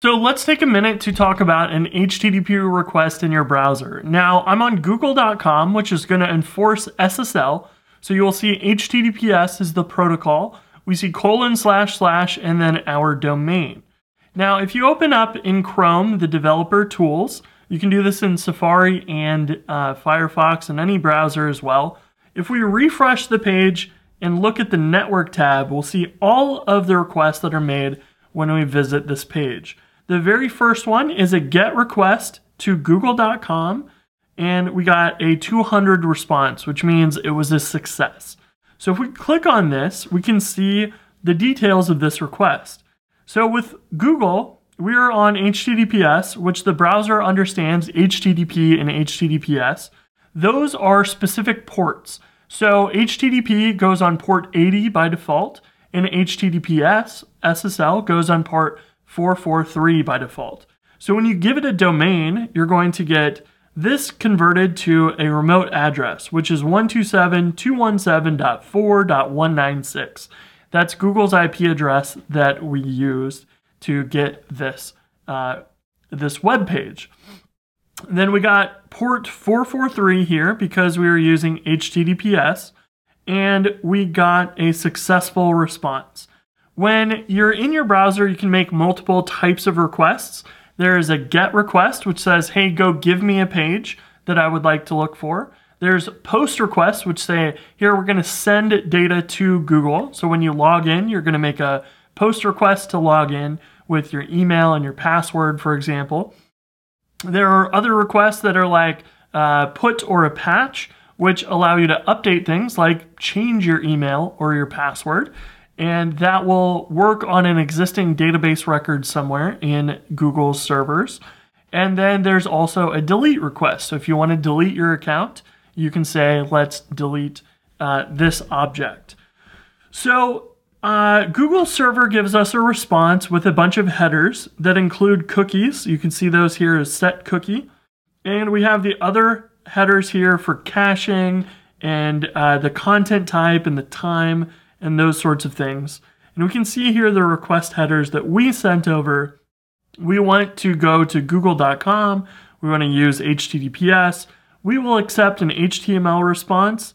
So let's take a minute to talk about an HTTP request in your browser. Now, I'm on google.com, which is going to enforce SSL. So you'll see HTTPS is the protocol. We see colon slash slash and then our domain. Now, if you open up in Chrome the developer tools, you can do this in Safari and uh, Firefox and any browser as well. If we refresh the page and look at the network tab, we'll see all of the requests that are made when we visit this page. The very first one is a GET request to google.com, and we got a 200 response, which means it was a success. So if we click on this, we can see the details of this request. So with Google, we are on HTTPS, which the browser understands HTTP and HTTPS. Those are specific ports. So HTTP goes on port 80 by default, and HTTPS, SSL, goes on port 443 by default. So when you give it a domain, you're going to get this converted to a remote address, which is 127.217.4.196. That's Google's IP address that we used to get this, uh, this web page. Then we got port 443 here because we were using HTTPS, and we got a successful response. When you're in your browser, you can make multiple types of requests. There is a GET request, which says, hey, go give me a page that I would like to look for. There's POST requests, which say, here, we're going to send data to Google. So when you log in, you're going to make a POST request to log in with your email and your password, for example. There are other requests that are like uh, put or a patch, which allow you to update things like change your email or your password and that will work on an existing database record somewhere in Google's servers. And then there's also a delete request. So if you want to delete your account, you can say, let's delete uh, this object. So uh, Google server gives us a response with a bunch of headers that include cookies. You can see those here as set cookie. And we have the other headers here for caching and uh, the content type and the time and those sorts of things. And we can see here the request headers that we sent over. We want to go to google.com. We want to use HTTPS. We will accept an HTML response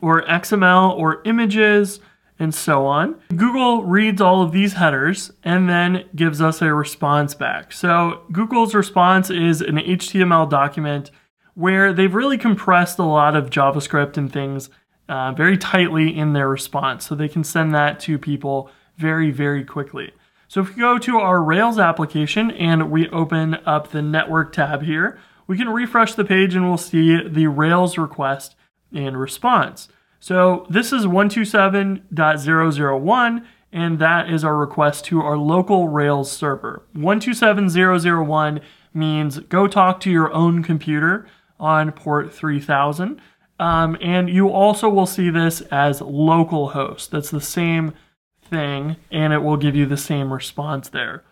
or XML or images and so on. Google reads all of these headers and then gives us a response back. So Google's response is an HTML document where they've really compressed a lot of JavaScript and things uh, very tightly in their response. So they can send that to people very, very quickly. So if we go to our Rails application and we open up the network tab here, we can refresh the page and we'll see the Rails request and response. So this is 127.001 and that is our request to our local Rails server. 127.001 means go talk to your own computer on port 3000. Um, and you also will see this as localhost. That's the same thing, and it will give you the same response there.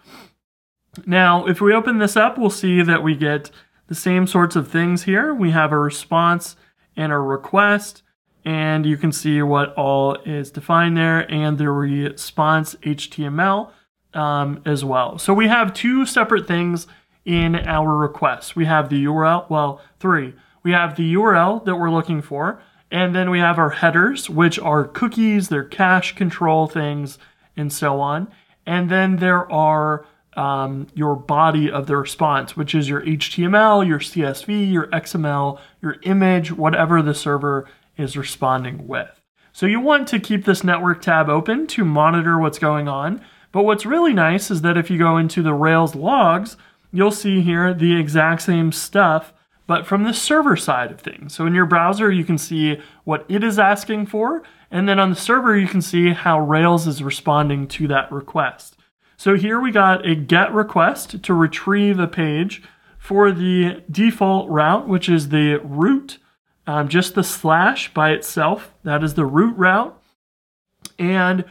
Now, if we open this up, we'll see that we get the same sorts of things here. We have a response and a request, and you can see what all is defined there, and the response HTML um, as well. So we have two separate things in our request. We have the URL, well, three we have the URL that we're looking for, and then we have our headers, which are cookies, they're cache control things, and so on. And then there are um, your body of the response, which is your HTML, your CSV, your XML, your image, whatever the server is responding with. So you want to keep this network tab open to monitor what's going on. But what's really nice is that if you go into the Rails logs, you'll see here the exact same stuff but from the server side of things. So in your browser, you can see what it is asking for, and then on the server, you can see how Rails is responding to that request. So here we got a GET request to retrieve a page for the default route, which is the root, um, just the slash by itself. That is the root route. And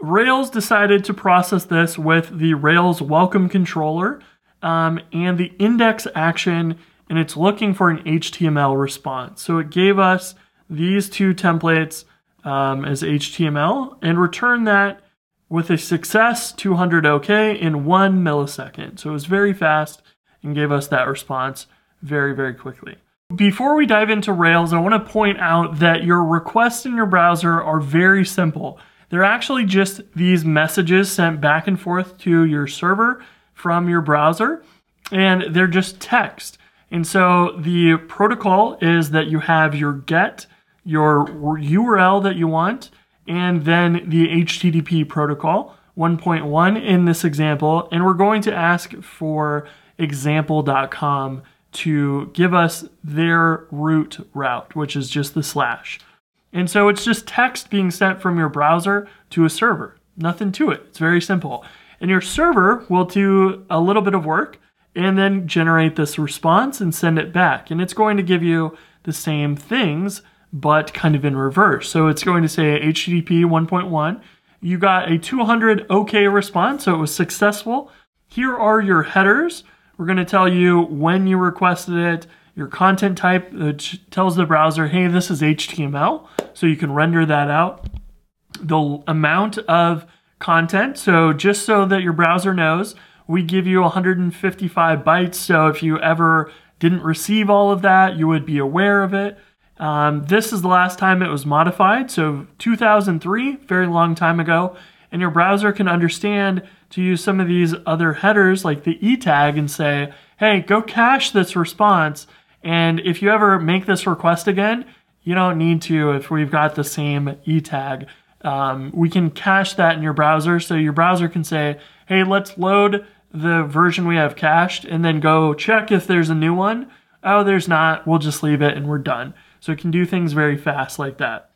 Rails decided to process this with the Rails welcome controller um, and the index action and it's looking for an HTML response. So it gave us these two templates um, as HTML and returned that with a success 200 OK in one millisecond. So it was very fast and gave us that response very, very quickly. Before we dive into Rails, I want to point out that your requests in your browser are very simple. They're actually just these messages sent back and forth to your server from your browser, and they're just text. And so the protocol is that you have your get, your URL that you want, and then the HTTP protocol 1.1 in this example. And we're going to ask for example.com to give us their root route, which is just the slash. And so it's just text being sent from your browser to a server. Nothing to it. It's very simple. And your server will do a little bit of work and then generate this response and send it back. And it's going to give you the same things, but kind of in reverse. So it's going to say HTTP 1.1. You got a 200 OK response, so it was successful. Here are your headers. We're going to tell you when you requested it, your content type, which tells the browser, hey, this is HTML, so you can render that out. The amount of content, so just so that your browser knows, we give you 155 bytes, so if you ever didn't receive all of that, you would be aware of it. Um, this is the last time it was modified, so 2003, very long time ago, and your browser can understand to use some of these other headers like the e tag and say, hey, go cache this response. And if you ever make this request again, you don't need to if we've got the same e tag. Um, we can cache that in your browser so your browser can say, hey, let's load the version we have cached and then go check if there's a new one. Oh, there's not. We'll just leave it and we're done. So it can do things very fast like that.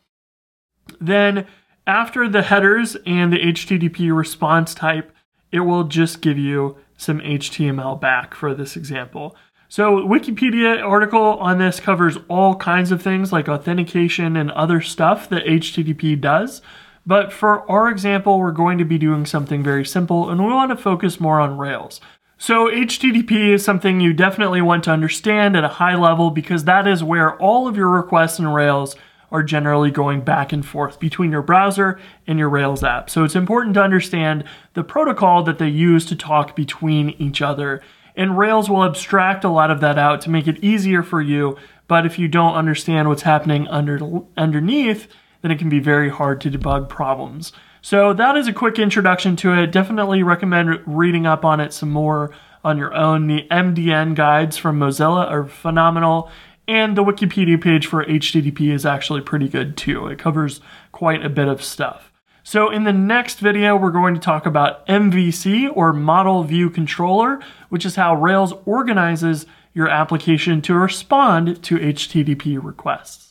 Then after the headers and the HTTP response type, it will just give you some HTML back for this example. So Wikipedia article on this covers all kinds of things like authentication and other stuff that HTTP does. But for our example, we're going to be doing something very simple and we want to focus more on Rails. So HTTP is something you definitely want to understand at a high level because that is where all of your requests in Rails are generally going back and forth between your browser and your Rails app. So it's important to understand the protocol that they use to talk between each other. And Rails will abstract a lot of that out to make it easier for you. But if you don't understand what's happening under, underneath, then it can be very hard to debug problems. So that is a quick introduction to it. Definitely recommend reading up on it some more on your own. The MDN guides from Mozilla are phenomenal. And the Wikipedia page for HTTP is actually pretty good too. It covers quite a bit of stuff. So in the next video, we're going to talk about MVC or Model View Controller, which is how Rails organizes your application to respond to HTTP requests.